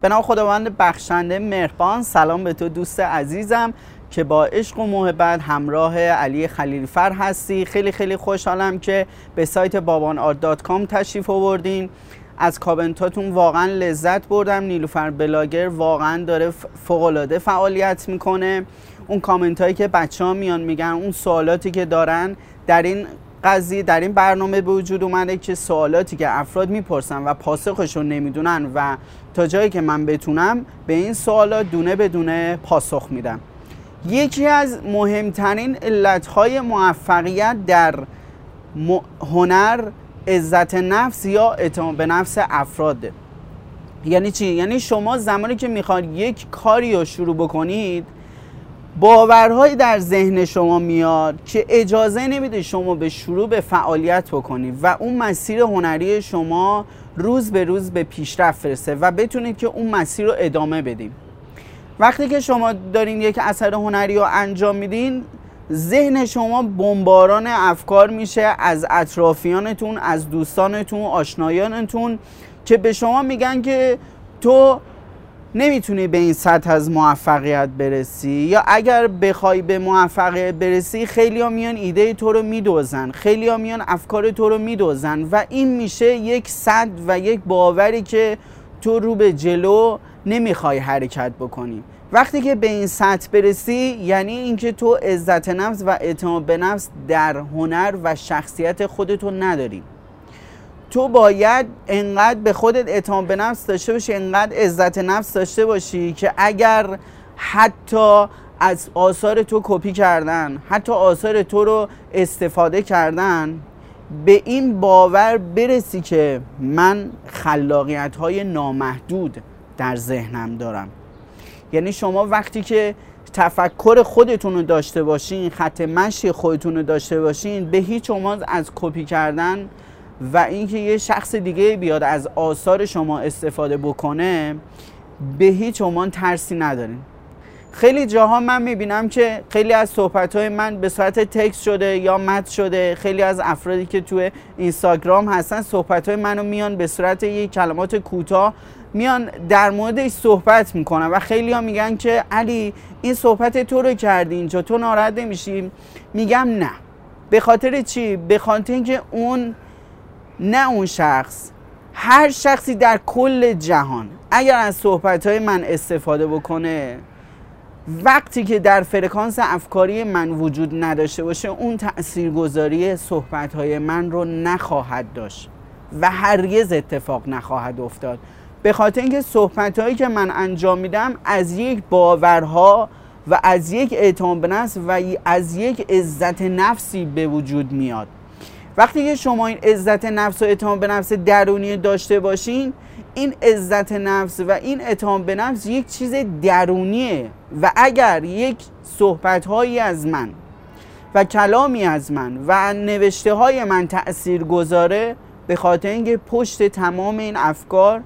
به نام خداوند بخشنده مهربان سلام به تو دوست عزیزم که با عشق و محبت همراه علی خلیلفر هستی. خیلی خیلی خوشحالم که به سایت بابانارت.com تشریف آوردین. از کامنتاتون واقعا لذت بردم. نیلوفر بلاگر واقعا داره فوقالعاده فعالیت می‌کنه. اون کامنت هایی که بچه ها میان میگن اون سوالاتی که دارن در این قضیه در این برنامه به وجود اومده که سوالاتی که افراد می‌پرسن و پاسخشون نمی‌دونن و تا جایی که من بتونم به این سوالات دونه به دونه پاسخ میدم یکی از مهمترین علتهای موفقیت در هنر عزت نفس یا اعتماد به نفس افراده یعنی چی؟ یعنی شما زمانی که می‌خواد یک کاری رو شروع بکنید باورهایی در ذهن شما میاد که اجازه نمیده شما به شروع به فعالیت بکنید و اون مسیر هنری شما روز به روز به پیشرفت فرسته و بتونید که اون مسیر رو ادامه بدیم وقتی که شما دارین یک اثر هنری رو انجام میدین ذهن شما بمباران افکار میشه از اطرافیانتون از دوستانتون آشنایانتون که به شما میگن که تو نمی‌تونی به این سطح از موفقیت برسی؟ یا اگر بخوای به موفقیت برسی خیلی ها میان ایده تو رو میدوزن خیلی ها میان افکار تو رو میدوزن و این میشه یک صد و یک باوری که تو رو به جلو نمی‌خوای حرکت بکنی. وقتی که به این سطح برسی یعنی اینکه تو عزت نفس و اعتماد به نفس در هنر و شخصیت خودتو نداری. تو باید انقدر به خودت اعتماد به نفس داشته باشی انقدر عزت نفس داشته باشی که اگر حتی از آثار تو کپی کردن حتی آثار تو رو استفاده کردن به این باور برسی که من خلاقیت های نامحدود در ذهنم دارم. یعنی شما وقتی که تفکر خودتون رو داشته باشین خط مشی خودتون رو داشته باشین به هیچ عنوان از کپی کردن و اینکه یه شخص دیگه بیاد از آثار شما استفاده بکنه به هیچ عنوان ترسی ندارین. خیلی جاها من می‌بینم که خیلی از صحبت های من به صورت تکست شده یا مد شده خیلی از افرادی که توی اینستاگرام هستن صحبت های منو میان به صورت یک کلمات کوتاه میان در موردش صحبت می‌کنن و خیلی ها میگن که علی این صحبت تو رو کردی اینجا تو ناراحت نمیشی؟ میگم نه. به خاطر چی؟ به خاطر اینکه اون نه اون شخص هر شخصی در کل جهان. اگر از صحبت های من استفاده بکنه وقتی که در فرکانس افکاری من وجود نداشته باشه اون تاثیرگذاری صحبت های من رو نخواهد داشت و هرگز اتفاق نخواهد افتاد. به خاطر اینکه صحبت هایی که من انجام میدم از یک باورها و از یک اعتماد به نفس و از یک عزت نفسی به وجود میاد. وقتی که شما این عزت نفس و اعتماد به نفس درونی داشته باشین این عزت نفس و این اعتماد به نفس یک چیز درونیه. و اگر یک صحبت هایی از من و کلامی از من و نوشته های من تأثیر گذاره به خاطر اینکه پشت تمام این افکار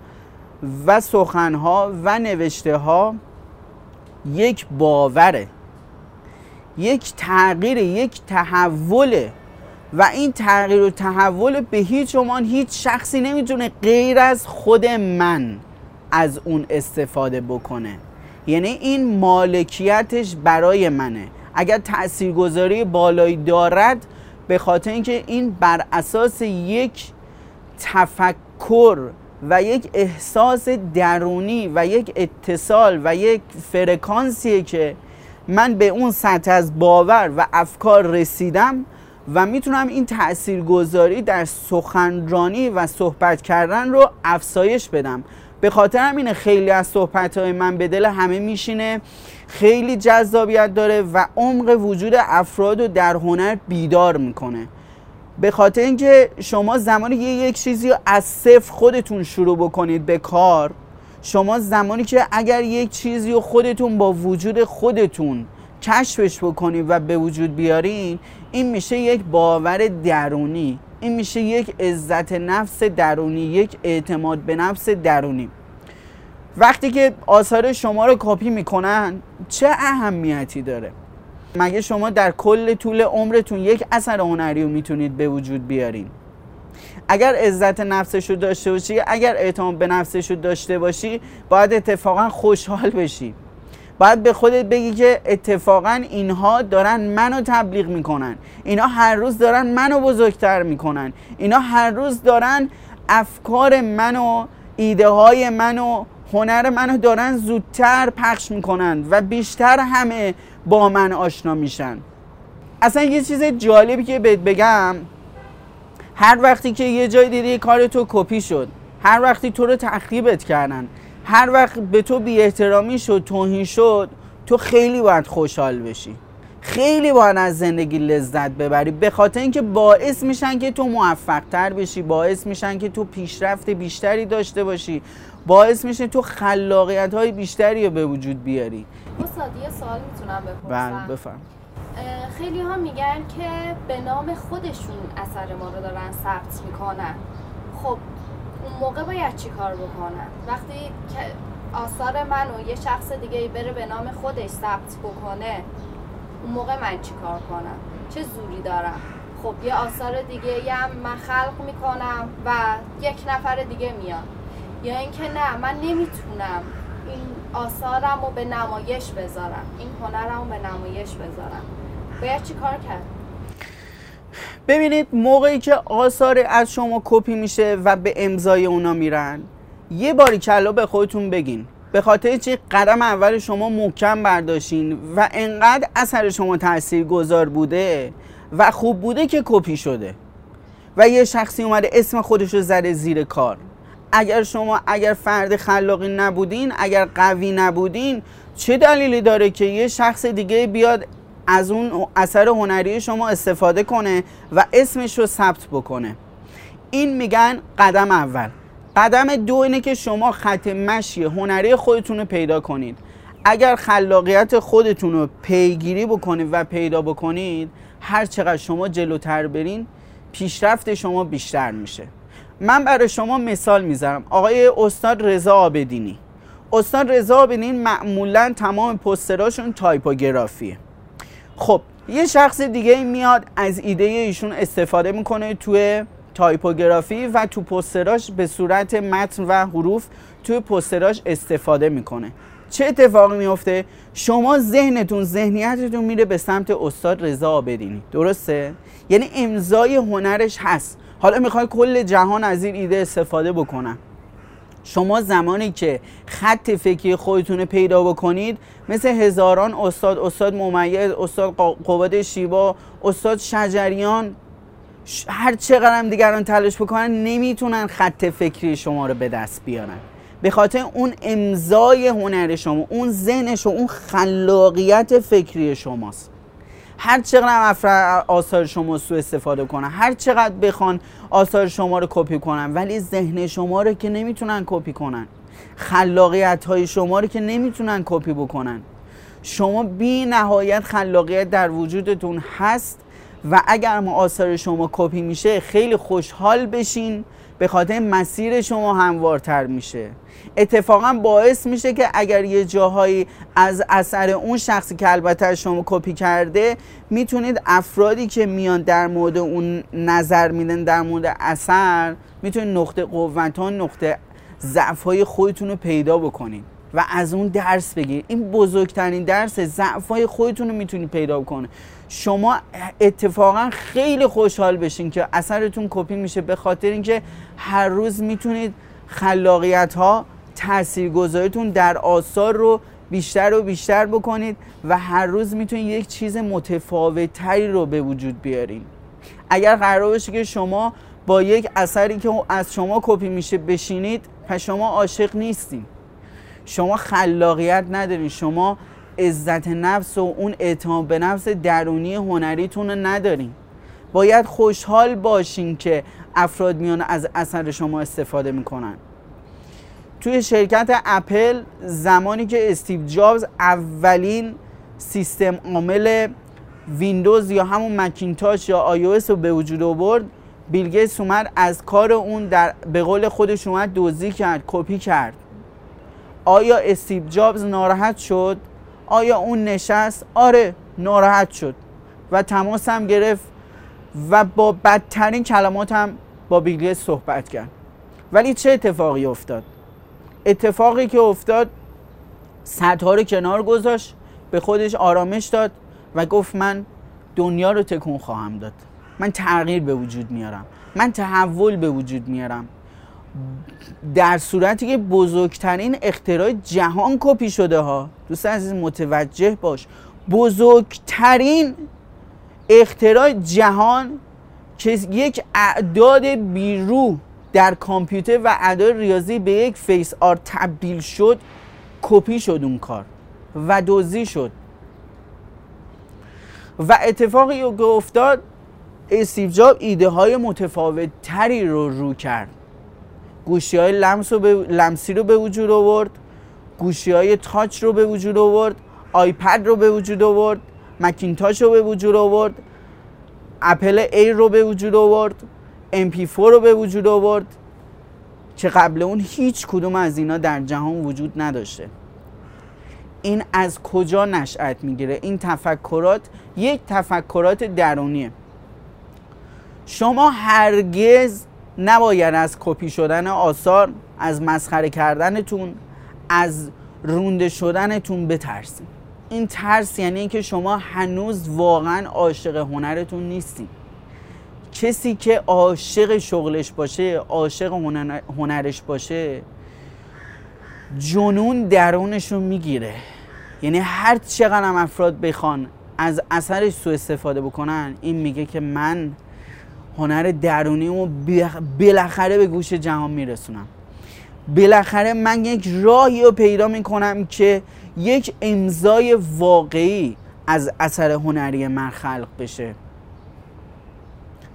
و سخنها و نوشته ها یک باوره یک تغییر یک تحوله و این تغییر و تحول به هیچ عنوان هیچ شخصی نمی‌تونه غیر از خود من از اون استفاده بکنه. یعنی این مالکیتش برای منه. اگر تاثیرگذاری بالایی دارد به خاطر اینکه این بر اساس یک تفکر و یک احساس درونی و یک اتصال و یک فرکانسیه که من به اون سطح از باور و افکار رسیدم و می‌تونم این تاثیرگذاری در سخنرانی و صحبت کردن رو افزایش بدم. به خاطر همین خیلی از صحبت های من به دل همه میشینه خیلی جذابیت داره و عمق وجود افراد رو در هنر بیدار می‌کنه. به خاطر اینکه شما زمانی یه یک چیزی رو از صفر خودتون شروع بکنید به کار شما زمانی که اگر یک چیزی رو خودتون با وجود خودتون کشفش بکنید و به وجود بیارین این میشه یک باور درونی. این میشه یک عزت نفس درونی یک اعتماد به نفس درونی. وقتی که آثار شما رو کپی می‌کنن چه اهمیتی داره؟ مگه شما در کل طول عمرتون یک اثر هنری رو می‌تونید به وجود بیارین؟ اگر عزت نفسش رو داشته باشی اگر اعتماد به نفسش رو داشته باشی باید اتفاقا خوشحال بشی. باید به خودت بگی که اتفاقا اینها دارن منو تبلیغ می‌کنن. اینا هر روز دارن منو بزرگتر می‌کنن. اینا هر روز دارن افکار منو ایده های منو هنر منو دارن زودتر پخش می‌کنن و بیشتر همه با من آشنا میشن. اصلا یه چیز جالبی که بهت بگم هر وقتی که یه جای دیدی کار تو کپی شد هر وقتی تو رو تخریبت کردن هر وقت به تو بی احترامی شد توهین شد تو خیلی باید خوشحال بشی. خیلی باید از زندگی لذت ببری به خاطر اینکه باعث میشن که تو موفق تر بشی باعث میشن که تو پیشرفت بیشتری داشته باشی باعث میشه تو خلاقیت های بیشتری رو به وجود بیاری. استاد یه سوال می‌تونم بله بفرم. خیلی ها میگن که به نام خودشون اثر ما رو دارن ثبت می‌کنن. خب موقع باید چی کار بکنن؟ وقتی که آثار منو یه شخص دیگه بره به نام خودش ثبت بکنه اون موقع من چی کار کنم؟ چه زوری دارم؟ خب یه آثار دیگه هم من خلق می‌کنم و یک نفر دیگه میاد. یا اینکه نه من نمی‌تونم این آثارم رو به نمایش بذارم. این هنرم رو به نمایش بذارم. باید چی کار کرد؟ ببینید موقعی که آثار از شما کپی میشه و به امضای اونا میرن یه باری کلا به خودتون بگین. به خاطر چی؟ قدم اول شما محکم برداشتین و انقدر اثر شما تأثیر گذار بوده و خوب بوده که کپی شده. و یه شخصی اومده اسم خودش رو زده زیر کار. اگر شما اگر فرد خلاقی نبودین اگر قوی نبودین چه دلیلی داره که یه شخص دیگه بیاد از اون اثر هنری شما استفاده کنه و اسمش رو ثبت بکنه. این میگن قدم اول. قدم دو اینه که شما خط مشی هنری خودتون رو پیدا کنید. اگر خلاقیت خودتون رو پیگیری بکنید و پیدا بکنید هر چقدر شما جلوتر برین پیشرفت شما بیشتر میشه. من برای شما مثال می‌ذارم. آقای استاد رضا عابدینی. استاد رضا عابدینی معمولا تمام پستراشون تایپوگرافیه. خب یه شخص دیگه میاد از ایده ایشون استفاده می‌کنه توی تایپوگرافی و تو پستراش به صورت متن و حروف توی پستراش استفاده می‌کنه. چه اتفاقی میفته شما ذهنتون ذهنیتتون میره به سمت استاد رضا آبدینی. درسته؟ یعنی امضای هنرش هست. حالا می‌خوای کل جهان از این ایده استفاده بکنن. شما زمانی که خط فکری خودتون پیدا بکنید مثل هزاران استاد استاد ممیز استاد قواد شیبا استاد شجریان هر چقدر هم دیگران تلاش بکنن نمی‌تونن خط فکری شما رو به دست بیارن. به خاطر اون امضای هنر شما اون ذهن شما اون خلاقیت فکری شماست. هر چقدر افراد آثار شما سو استفاده کنن هر چقدر بخوان آثار شما رو کپی کنن ولی ذهن شما رو که نمی‌تونن کپی کنن. خلاقیت های شما رو که نمی‌تونن کپی بکنن. شما بی نهایت خلاقیت در وجودتون هست و اگر ما آثار شما کپی میشه خیلی خوشحال بشین. به خاطر مسیر شما هموارتر میشه. اتفاقا باعث میشه که اگر یه جاهایی از اثر اون شخصی که البته شما کپی کرده می‌تونید افرادی که میان در مورد اون نظر میدن در مورد اثر می‌تونید نقطه قوت ها نقطه ضعف های خودتون رو پیدا بکنید و از اون درس بگیرید این بزرگترین درس ضعف های خودتون رو می‌تونید پیدا بکنید شما اتفاقا خیلی خوشحال بشین که اثرتون کپی میشه. به خاطر اینکه هر روز می‌تونید خلاقیت ها تاثیرگذاریتون در آثار رو بیشتر و بیشتر بکنید و هر روز می‌تونید یک چیز متفاوت تری رو به وجود بیارین. اگر قرار باشه که شما با یک اثری که از شما کپی میشه بشینید پس شما عاشق نیستین. شما خلاقیت ندارین. شما عزت نفس و اون اعتماد به نفس درونی هنریتون رو ندارین. باید خوشحال باشین که افراد میان از اثر شما استفاده می‌کنن. توی شرکت اپل زمانی که استیو جابز اولین سیستم عامل ویندوز یا همون مکینتاش یا آی رو به وجود آورد بیل گیتس از کار اون در به قول خودش اومد دزدی کرد کپی کرد. آیا استیو جابز ناراحت شد؟ آیا اون نشست؟ آره ناراحت شد و تماس هم گرفت و با بدترین کلمات هم با بیل صحبت کرد. ولی چه اتفاقی افتاد؟ اتفاقی که افتاد سطح رو کنار گذاشت به خودش آرامش داد و گفت من دنیا رو تکون خواهم داد. من تغییر به وجود میارم. من تحول به وجود میارم. در صورتی که بزرگترین اختراع جهان کپی شده ها. دوست عزیز متوجه باش. بزرگترین اختراع جهان که یک اعداد بی‌روح در کامپیوتر و اعداد ریاضی به یک face art تبدیل شد کپی شد اون کار و دزدی شد. و اتفاقی که افتاد استیو جابز ایده های متفاوت تری رو رو کرد. گوشی های لمس رو به... لمسی رو به وجود آورد گوشی های تاچ رو به وجود آورد آیپد رو به وجود آورد مکینتاش رو به وجود آورد اپل ای رو به وجود آورد MP4 رو به وجود آورد که قبل اون هیچ کدوم از اینا در جهان وجود نداشته. این از کجا نشأت می‌گیره؟ این تفکرات یک تفکرات درونیه. شما هرگز نباید از کپی شدن آثار از مسخره کردنتون از رونده شدنتون بترسید این ترس یعنی اینکه شما هنوز واقعا عاشق هنرتون نیستید کسی که عاشق شغلش باشه عاشق هنرش باشه جنون درونش رو می‌گیره. یعنی هر چقدر هم افراد بخوان از اثرش سو استفاده بکنن این میگه که من هنر درونیمو بالاخره به گوش جهان میرسونم. بالاخره من یک راهی رو پیدا می‌کنم که یک امضای واقعی از اثر هنری من خلق بشه.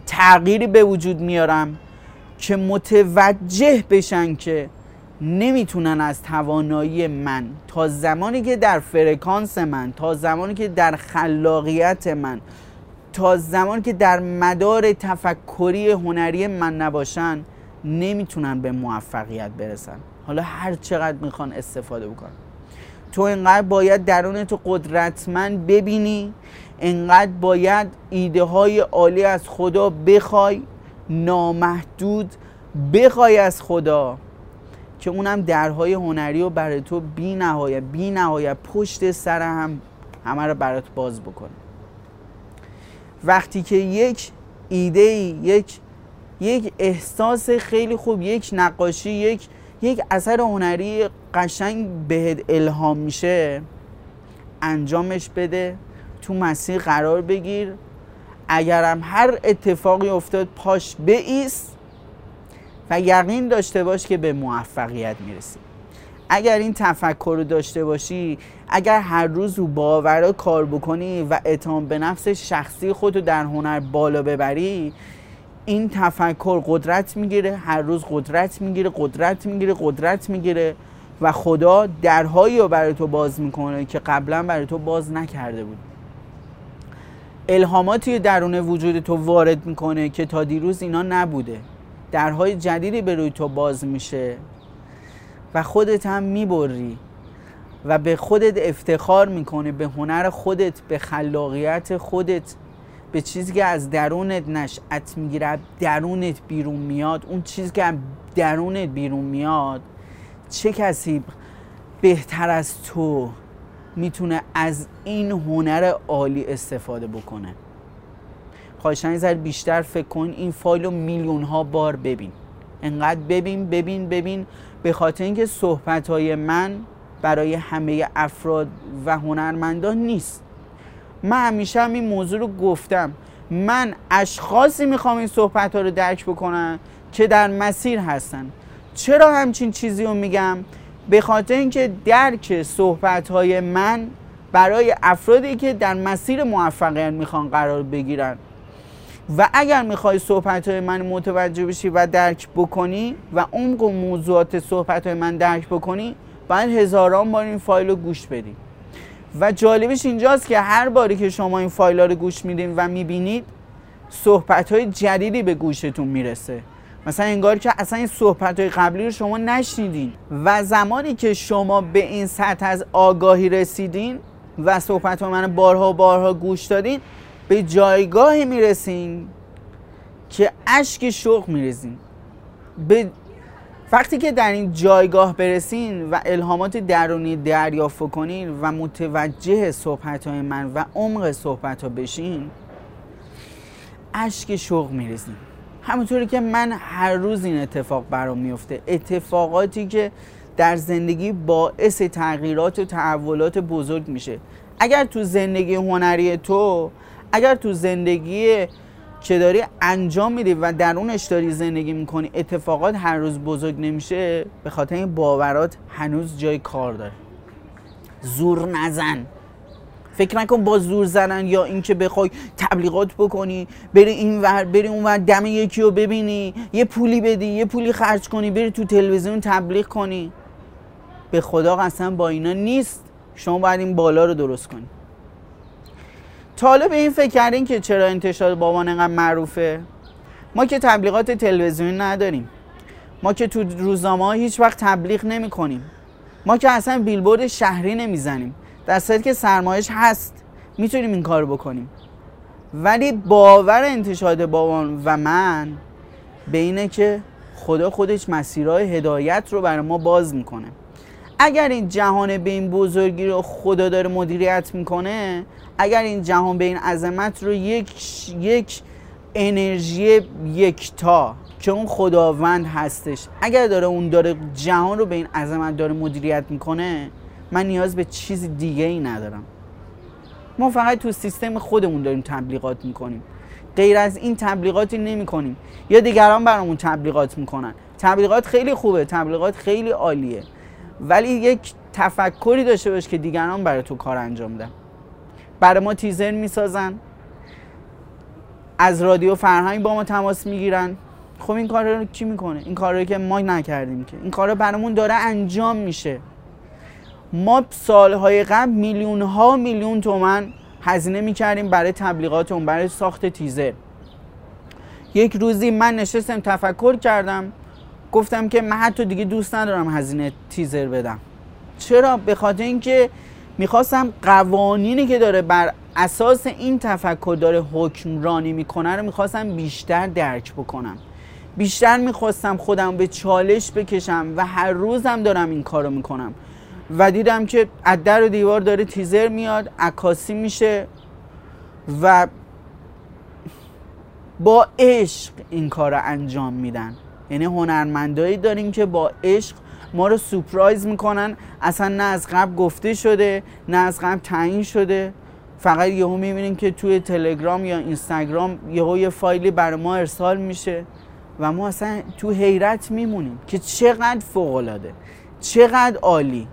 تغییری به وجود میارم که متوجه بشن که نمی‌تونن از توانایی من تا زمانی که در فرکانس من تا زمانی که در خلاقیت من تا زمانی که در مدار تفکری هنری من نباشن نمی‌تونن به موفقیت برسن. حالا هر چقدر می‌خوان استفاده بکنن تو انقدر باید درون تو قدرتمند ببینی انقدر باید ایده های عالی از خدا بخوای نامحدود بخوای از خدا که اونم درهای هنری رو برای تو بی نهایت بی نهایت پشت سر هم همه رو برات باز بکنه. وقتی که یک ایده یک یک احساس خیلی خوب یک نقاشی یک یک اثر هنری قشنگ بهت الهام میشه انجامش بده تو مسیر قرار بگیر. اگرم هر اتفاقی افتاد پاش بیست و یقین داشته باش که به موفقیت می‌رسی. اگر این تفکر رو داشته باشی اگر هر روز رو باورا کار بکنی و اعتماد به نفس شخصی خودتو در هنر بالا ببری این تفکر قدرت می‌گیره هر روز قدرت می‌گیره قدرت می‌گیره قدرت می‌گیره و خدا درهایی رو برای تو باز می‌کنه که قبلا برای تو باز نکرده بود. الهاماتی درون وجود تو وارد می‌کنه که تا دیروز اینا نبوده. درهای جدیدی به روی تو باز میشه. و خودت هم می‌بری و به خودت افتخار می‌کنه به هنر خودت به خلاقیت خودت به چیزی که از درونت نشأت می‌گیره درونت بیرون میاد اون چیزی که درونت بیرون میاد چه کسی بهتر از تو می‌تونه از این هنر عالی استفاده بکنه؟ خواهشان یه بیشتر فکر کن این فایل رو میلیون ها بار ببین. انقدر ببین ببین ببین به خاطر اینکه صحبت های من برای همه افراد و هنرمندان نیست. من همیشه هم این موضوع رو گفتم. من اشخاصی می‌خوام این صحبت ها رو درک بکنم که در مسیر هستن. چرا همچین چیزی رو میگم؟ به خاطر اینکه درک صحبت های من برای افرادی که در مسیر موفقیت می‌خوان قرار بگیرن. و اگر می‌خوای صحبت های من متوجه بشی و درک بکنی و عمق و موضوعات صحبت های من درک بکنی باید هزاران بار این فایل رو گوش بدی. و جالبش اینجاست که هر باری که شما این فایل رو گوش میدین و می‌بینید صحبت های جدیدی به گوشتون می‌رسه. مثلا انگار که اصلا این صحبت های قبلی رو شما نشنیدین. و زمانی که شما به این سطح از آگاهی رسیدین و صحبت های من بارها و بارها گوش دادین به جایگاهی می‌رسین که اشک شوق میریزین. به وقتی که در این جایگاه برسین و الهامات درونی دریافت کنین و متوجه صحبت های من و عمق صحبت ها بشین اشک شوق میریزین. همونطوری که من هر روز این اتفاق برام میفته اتفاقاتی که در زندگی باعث تغییرات و تحولات بزرگ میشه. اگر تو زندگی هنری تو اگر تو زندگی که داری انجام میدی و درونش داری زندگی می‌کنی اتفاقات هر روز بزرگ نمیشه به خاطر این باورات هنوز جای کار داره. زور نزن. فکر نکن با زور زنن یا اینکه بخوای تبلیغات بکنی بری این ور بری اون ور دم یکی رو ببینی یه پولی بدی یه پولی خرج کنی بری تو تلویزیون تبلیغ کنی. به خدا قسم با اینا نیست. شما باید این بالا رو درست کنی. به این فکر کردین که چرا انتشار بابان انقدر معروفه؟ ما که تبلیغات تلویزیونی نداریم. ما که تو روزنامه هیچ وقت تبلیغ نمی کنیم ما که اصلا بیلبورد شهری نمی‌زنیم. در صورتی که سرمایش هست. می‌تونیم این کار بکنیم. ولی باور انتشاد بابان و من به اینه که خدا خودش مسیرهای هدایت رو برای ما باز می‌کنه. اگر این جهان به این بزرگی رو خدا داره مدیریت می‌کنه اگر این جهان به این عظمت رو یک یک انرژی یکتا که اون خداوند هستش اگر داره اون داره جهان رو به این عظمت داره مدیریت می‌کنه من نیاز به چیز دیگه ای ندارم. ما فقط تو سیستم خودمون داریم تبلیغات می‌کنیم. غیر از این تبلیغاتی نمی کنیم یا دیگران برامون تبلیغات می‌کنن. تبلیغات خیلی خوبه تبلیغات خیلی عالیه. ولی یک تفکری داشته باش که دیگران برای تو کار انجام بدن. برای ما تیزر می‌سازن. از رادیو فرهنگ با ما تماس می‌گیرن. خب این کار رو کی می‌کنه؟ این کار رو که ما نکردیم که. این کار رو برامون داره انجام میشه. ما سالهای قبل میلیون ها میلیون تومن هزینه می‌کردیم برای تبلیغات اون برای ساخت تیزر. یک روزی من نشستم تفکر کردم. گفتم که من حتی دیگه دوست ندارم هزینه تیزر بدم. چرا؟ به خاطر اینکه می‌خواستم قوانینی که داره بر اساس این تفکر داره حکمرانی می‌کنه رو می‌خواستم بیشتر درک بکنم. بیشتر می‌خواستم خودم به چالش بکشم و هر روزم دارم این کارو می‌کنم. و دیدم که از در و دیوار داره تیزر میاد عکاسی میشه و با عشق این کار رو انجام میدن. یعنی هنرمندایی داریم که با عشق ما رو سپرایز می‌کنن. اصلا نه از قبل گفته شده نه از قبل تعیین شده. فقط یهو می‌بینیم که توی تلگرام یا اینستاگرام یهو یه فایلی برای ما ارسال میشه و ما اصلا تو حیرت میمونیم که چقدر فوقالعاده چقدر عالی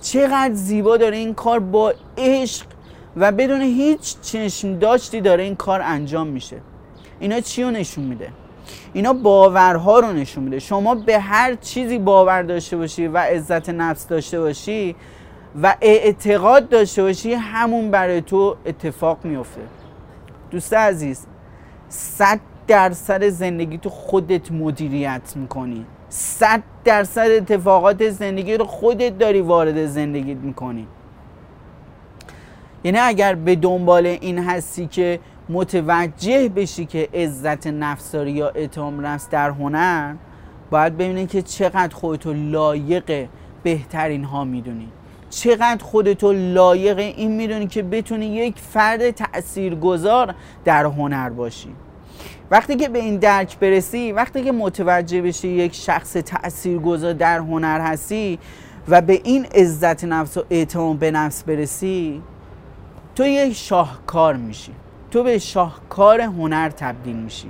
چقدر زیبا داره این کار با عشق و بدون هیچ چشم داشتی داره این کار انجام میشه. اینا چی رو نشون میده؟ اینا باورها رو نشون میده. شما به هر چیزی باور داشته باشی و عزت نفس داشته باشی و اعتقاد داشته باشی همون برای تو اتفاق میفته. دوست عزیز صد درصد زندگی تو خودت مدیریت می‌کنی. صد درصد اتفاقات زندگی رو خودت داری وارد زندگیت می‌کنی. یعنی اگر به دنبال این هستی که متوجه بشی که عزت نفس داری یا اعتماد نفس در هنر باید ببینی که چقدر خودتو لایق بهترین ها می‌دونی. چقدر خودتو لایق این می‌دونی که بتونی یک فرد تاثیرگذار در هنر باشی. وقتی که به این درک برسی وقتی که متوجه بشی یک شخص تاثیرگذار در هنر هستی و به این عزت نفس و اعتماد به نفس برسی تو یک شاهکار میشی. تو به شاهکار هنر تبدیل میشی.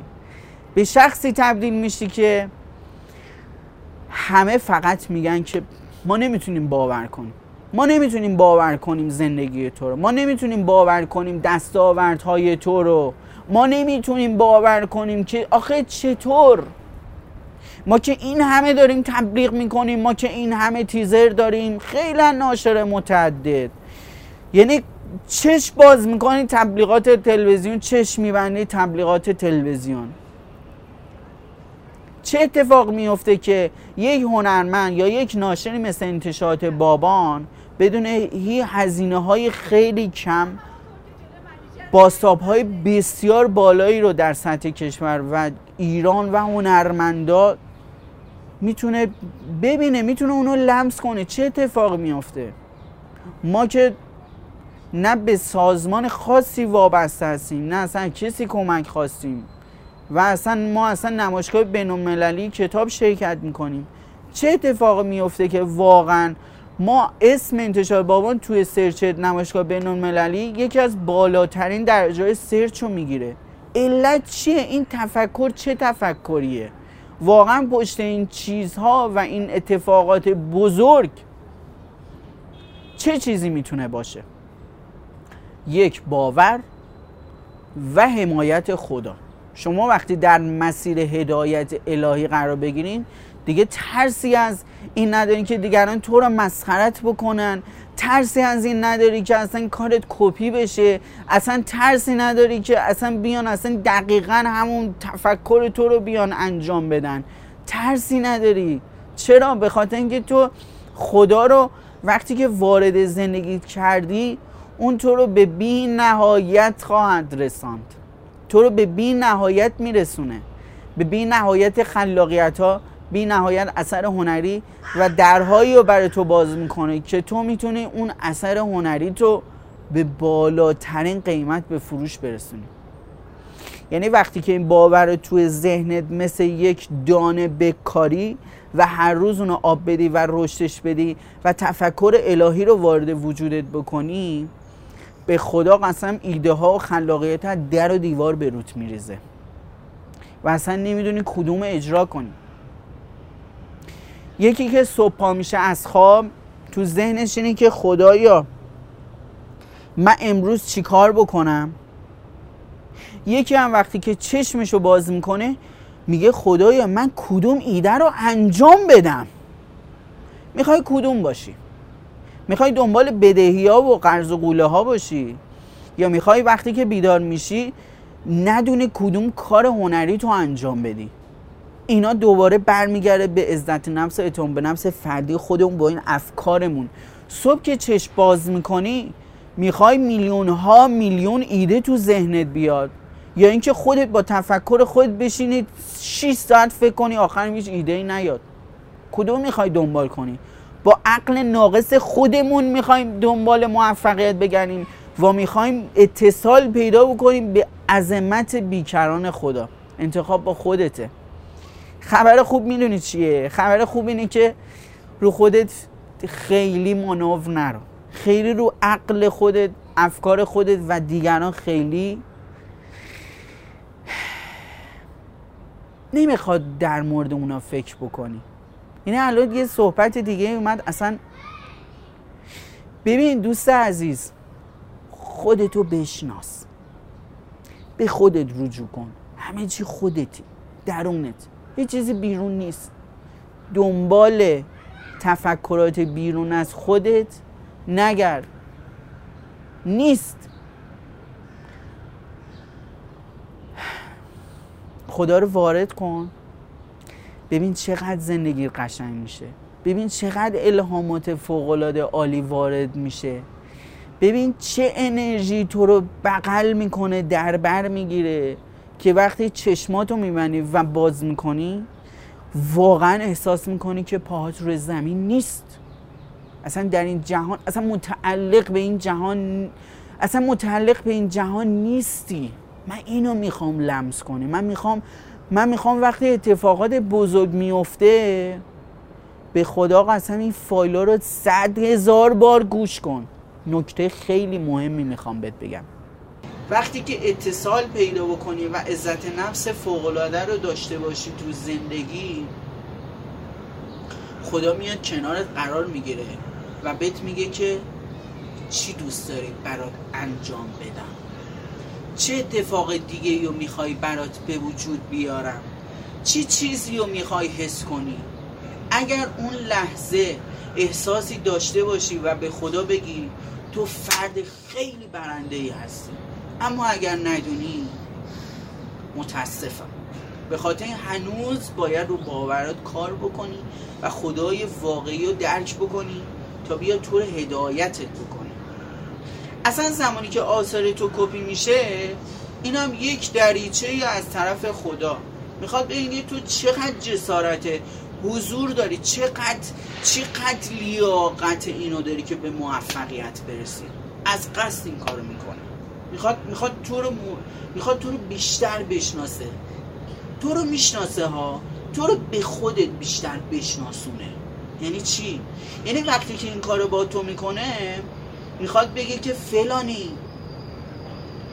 به شخصی تبدیل میشی که همه فقط میگن که ما نمی‌تونیم باور کنیم. ما نمی‌تونیم باور کنیم زندگی تو رو. ما نمی‌تونیم باور کنیم دستاوردهای تو رو. ما نمی‌تونیم باور کنیم که آخه چطور؟ ما که این همه داریم تبلیغ می‌کنیم ما که این همه تیزر داریم. خیلی ناشر متعدد. یعنی چش باز می‌کنی تبلیغات تلویزیون چش میبندی تبلیغات تلویزیون. چه اتفاق میفته که یک هنرمند یا یک ناشری مثل انتشارات بابان بدون هی هزینه های خیلی کم باستاب های بسیار بالایی رو در سطح کشور و ایران و هنرمندا می‌تونه ببینه می‌تونه اونو لمس کنه. چه اتفاق میافته؟ ما که نه به سازمان خاصی وابسته هستیم نه اصلا کسی کمک خواستیم. و اصلا ما اصلا نمایشگاه بین کتاب شرکت می‌کنیم. چه اتفاق میفته که واقعا ما اسم انتشار بابان توی سرچ نمایشگاه بین المللی یکی از بالاترین درجه سرچ رو می‌گیره. علت چیه؟ این تفکر چه تفکریه؟ واقعا پشت این چیزها و این اتفاقات بزرگ چه چیزی می‌تونه باشه؟ یک باور و حمایت خدا. شما وقتی در مسیر هدایت الهی قرار بگیرین دیگه ترسی از این نداری که دیگران تو رو مسخرت بکنن. ترسی از این نداری که اصلا کارت کپی بشه. اصلا ترسی نداری که اصلا بیان اصلا دقیقا همون تفکر تو رو بیان انجام بدن. ترسی نداری. چرا؟ به خاطر اینکه تو خدا رو وقتی که وارد زندگیت کردی اون تو رو به بی نهایت خواهد رساند. تو رو به بی نهایت میرسونه. به بی نهایت خلاقیت ها بی نهایت اثر هنری و درهایی رو برای تو باز می‌کنه که تو می‌تونی اون اثر هنری تو به بالاترین قیمت به فروش برسونی. یعنی وقتی که این باور توی ذهنت مثل یک دانه بکاری و هر روز اونو آب بدی و رشدش بدی و تفکر الهی رو وارد وجودت بکنی به خدا قسم ایده ها و خلاقیت در و دیوار به روت میریزه. و اصلا نمی‌دونی کدوم اجرا کنی. یکی که صبح پا میشه از خواب تو ذهنش اینه که خدایا من امروز چیکار بکنم؟ یکی هم وقتی که چشمش رو باز می‌کنه میگه خدایا من کدوم ایده رو انجام بدم؟ می‌خوای کدوم باشی؟ می‌خوای دنبال بدهی ها و قرض و قوله ها باشی یا می‌خوای وقتی که بیدار میشی ندونه کدوم کار هنری تو انجام بدی. اینا دوباره برمیگرده به عزت نفس اتون به نفس فردی خودمون با این افکارمون. صبح که چشم باز می‌کنی می‌خوای میلیون ها میلیون ایده تو ذهنت بیاد. یا اینکه خودت با تفکر خودت بشینید 6 ساعت فکر کنی آخر هیچ ایده ای نیاد. کدوم می‌خوای دنبال کنی؟ با عقل ناقص خودمون می‌خوایم دنبال موفقیت بگردیم و می‌خوایم اتصال پیدا بکنیم به عظمت بیکران خدا. انتخاب با خودته. خبر خوب می‌دونی چیه؟ خبر خوب اینه که رو خودت خیلی منو نرو. خیلی رو عقل خودت افکار خودت و دیگران خیلی نمی‌خواد در مورد اونا فکر بکنی. یعنی الان یه صحبت دیگه اومد اصلا ببین دوست عزیز خودتو بشناس. به خودت رجوع کن. همه چی خودتی درونت. یه چیزی بیرون نیست. دنبال تفکرات بیرون از خودت نگرد نیست. خدا رو وارد کن. ببین چقدر زندگی قشنگ میشه. ببین چقدر الهامات فوقالعاده عالی وارد میشه. ببین چه انرژی تو رو بغل می‌کنه در بر می‌گیره که وقتی چشماتو میبندی و باز می‌کنی واقعا احساس می‌کنی که پاهات روی زمین نیست. اصلا در این جهان اصلا متعلق به این جهان اصلا متعلق به این جهان نیستی. من اینو می‌خوام لمس کنی من می‌خوام من می‌خوام وقتی اتفاقات بزرگ میفته به خدا قسم این فایل رو صد هزار بار گوش کن. نکته خیلی مهمی می‌خوام بهت بگم. وقتی که اتصال پیدا بکنی و عزت نفس فوقلاده رو داشته باشی تو زندگی خدا میاد کنارت قرار می‌گیره و بهت میگه که چی دوست داری برات انجام بدم. چه اتفاق دیگه رو می‌خوای برات به وجود بیارم؟ چی چیزی رو می‌خوای حس کنی؟ اگر اون لحظه احساسی داشته باشی و به خدا بگی تو فرد خیلی برنده ای هستی اما اگر ندونی متاسفم. به خاطر هنوز باید رو باورات کار بکنی و خدای واقعی رو درک بکنی تا بیا طور هدایتت بکنی اصلا زمانی که آثار تو کپی میشه این هم یک دریچه از طرف خدا. می‌خواد ببینی تو چقدر جسارت حضور داری. چقدر چقدر لیاقت اینو داری که به موفقیت برسی. از قصد این کارو می‌کنه. می‌خواد می‌خواد تو رو می‌خواد تو رو بیشتر بشناسه. تو رو می‌شناسه ها. تو رو به خودت بیشتر بشناسونه. یعنی چی؟ یعنی وقتی که این کارو با تو می‌کنه می‌خواد بگه که فلانی.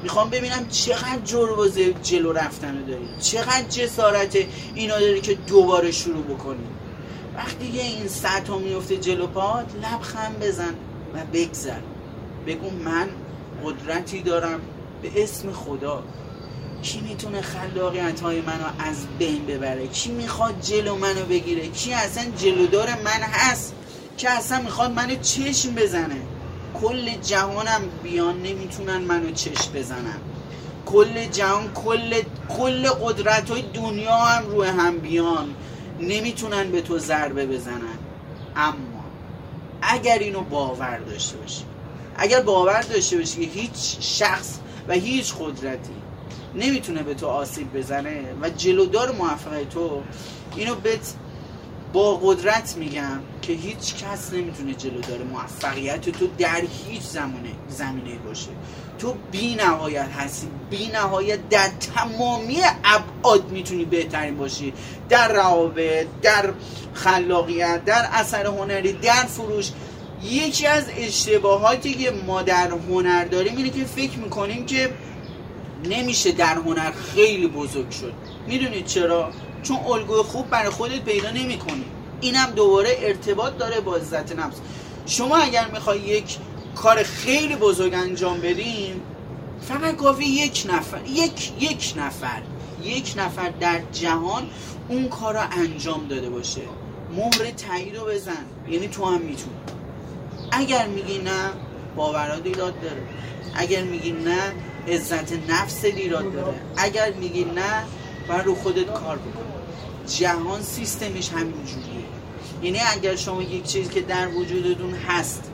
می‌خوام ببینم چقدر جربازه جلو رفتن داری. چقدر جسارت اینا داری که دوباره شروع بکنی. وقتی یه این سطح میفته جلو پات لبخند بزن و بگذر. بگو من قدرتی دارم به اسم خدا. کی می‌تونه خلاقیت های منو از بین ببره؟ کی می‌خواد جلو منو بگیره؟ کی اصلا جلودار من هست؟ که اصلا می‌خواد منو چشم بزنه؟ کل جهانم بیان نمی‌تونن منو چشم بزنن. کل جهان کل کل قدرت های دنیا هم روی هم بیان. نمی‌تونن به تو ضربه بزنن. اما اگر اینو باور داشته باشی اگر باور داشته باشی که هیچ شخص و هیچ قدرتی نمی‌تونه به تو آسیب بزنه و جلودار موفقیت تو اینو بهت با قدرت میگم که هیچ کس نمی‌تونه جلودار موفقیت تو در هیچ زمانه زمینه باشه. تو بی نهایت هستی. بی نهایت در تمامی ابعاد می‌تونی بهترین باشی. در روابط در خلاقیت در اثر هنری در فروش. یکی از اشتباهاتی که ما در هنر داریم اینه که فکر می‌کنیم که نمیشه در هنر خیلی بزرگ شد. می‌دونید چرا؟ چون الگوی خوب برای خودت پیدا نمی‌کنی. اینم دوباره ارتباط داره با عزت نفس. شما اگر می‌خوای یک کار خیلی بزرگ انجام بدین فقط کافی یک نفر یک یک نفر یک نفر در جهان اون کار را انجام داده باشه. مهر تایید رو بزن. یعنی تو هم می‌تونی. اگر میگی نه باورات ایراد داره. اگر میگی نه عزت نفس ایراد داره. اگر میگی نه باید رو خودت کار بکن. جهان سیستمش همین جوریه. یعنی اگر شما یک چیزی که در وجودتون هست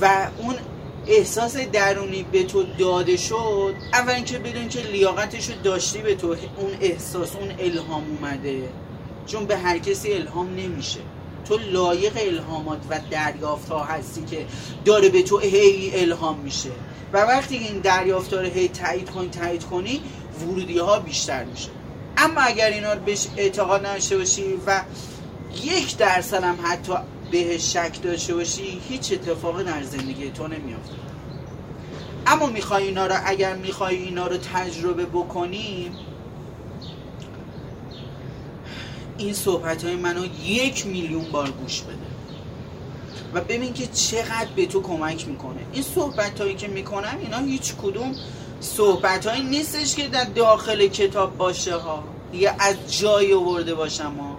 و اون احساس درونی به تو داده شد اول اینکه بدون که لیاقتش رو داشتی به تو اون احساس اون الهام اومده. چون به هر کسی الهام نمیشه. تو لایق الهامات و دریافت ها هستی که داره به تو هی الهام میشه. و وقتی این دریافت رو هی تایید کنی تایید کنی ورودی ها بیشتر میشه. اما اگر اینا رو بهش اعتقاد نداشته باشی و یک درصد هم حتی بهش شک داشته باشی هیچ اتفاقی در زندگی تو نمیافته. اما می‌خوای اینا رو اگر می‌خوای اینا رو تجربه بکنی این صحبت های منو یک میلیون بار گوش بده. و ببین که چقدر به تو کمک می‌کنه. این صحبت هایی که می‌کنم اینا هیچ کدوم صحبت هایی نیستش که در داخل کتاب باشه ها. یا از جای آورده باشم ها.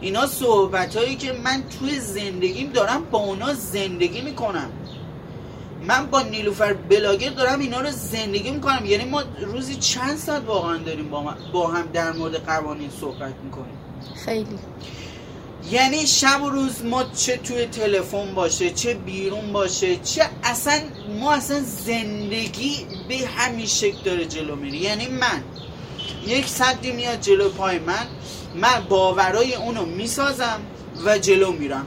اینا صحبت هایی که من توی زندگیم دارم با اونا زندگی می‌کنم. من با نیلوفر بلاگر دارم اینا رو زندگی می‌کنم. یعنی ما روزی چند ساعت واقعا داریم با, با هم در مورد قوانین صحبت می‌کنیم. خیلی. یعنی شب و روز ما چه توی تلفن باشه چه بیرون باشه چه اصلا ما اصلا زندگی به همین شکل داره جلو میره. یعنی من یک صدی میاد جلو پای من من باورای اونو می‌سازم و جلو میرم.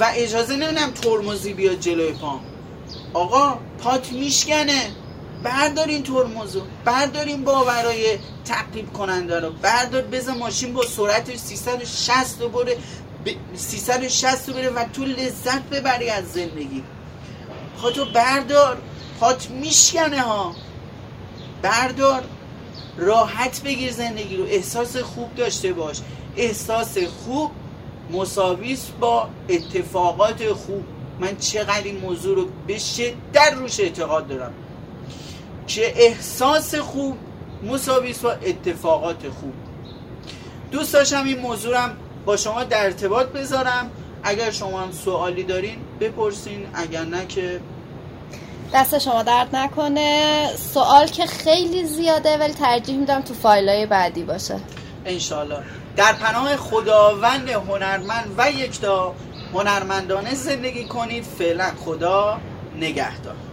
و اجازه نمیدم ترمزی بیاد جلوی پام. آقا پات میشکنه. بردارین ترمزو بردارین باورای تعقیب کننده رو. بردار بزن ماشین با سرعت 360 رو بره 360 رو بره و تو لذت ببری از زندگی. پاتو بردار پات میشکنه ها. بردار راحت بگیر زندگی رو. احساس خوب داشته باش. احساس خوب مساویس با اتفاقات خوب. من چقدر این موضوع رو به شدت روش اعتقاد دارم. که احساس خوب مساویس با اتفاقات خوب. دوست داشتم این موضوع هم با شما در ارتباط بذارم. اگر شما هم سوالی دارین بپرسین. اگر نه که دست شما درد نکنه. سوال که خیلی زیاده ولی ترجیح میدم تو فایلای بعدی باشه. انشالله در پناه خداوند هنرمند و یکتا هنرمندانه زندگی کنید. فعلا خدا نگهدار.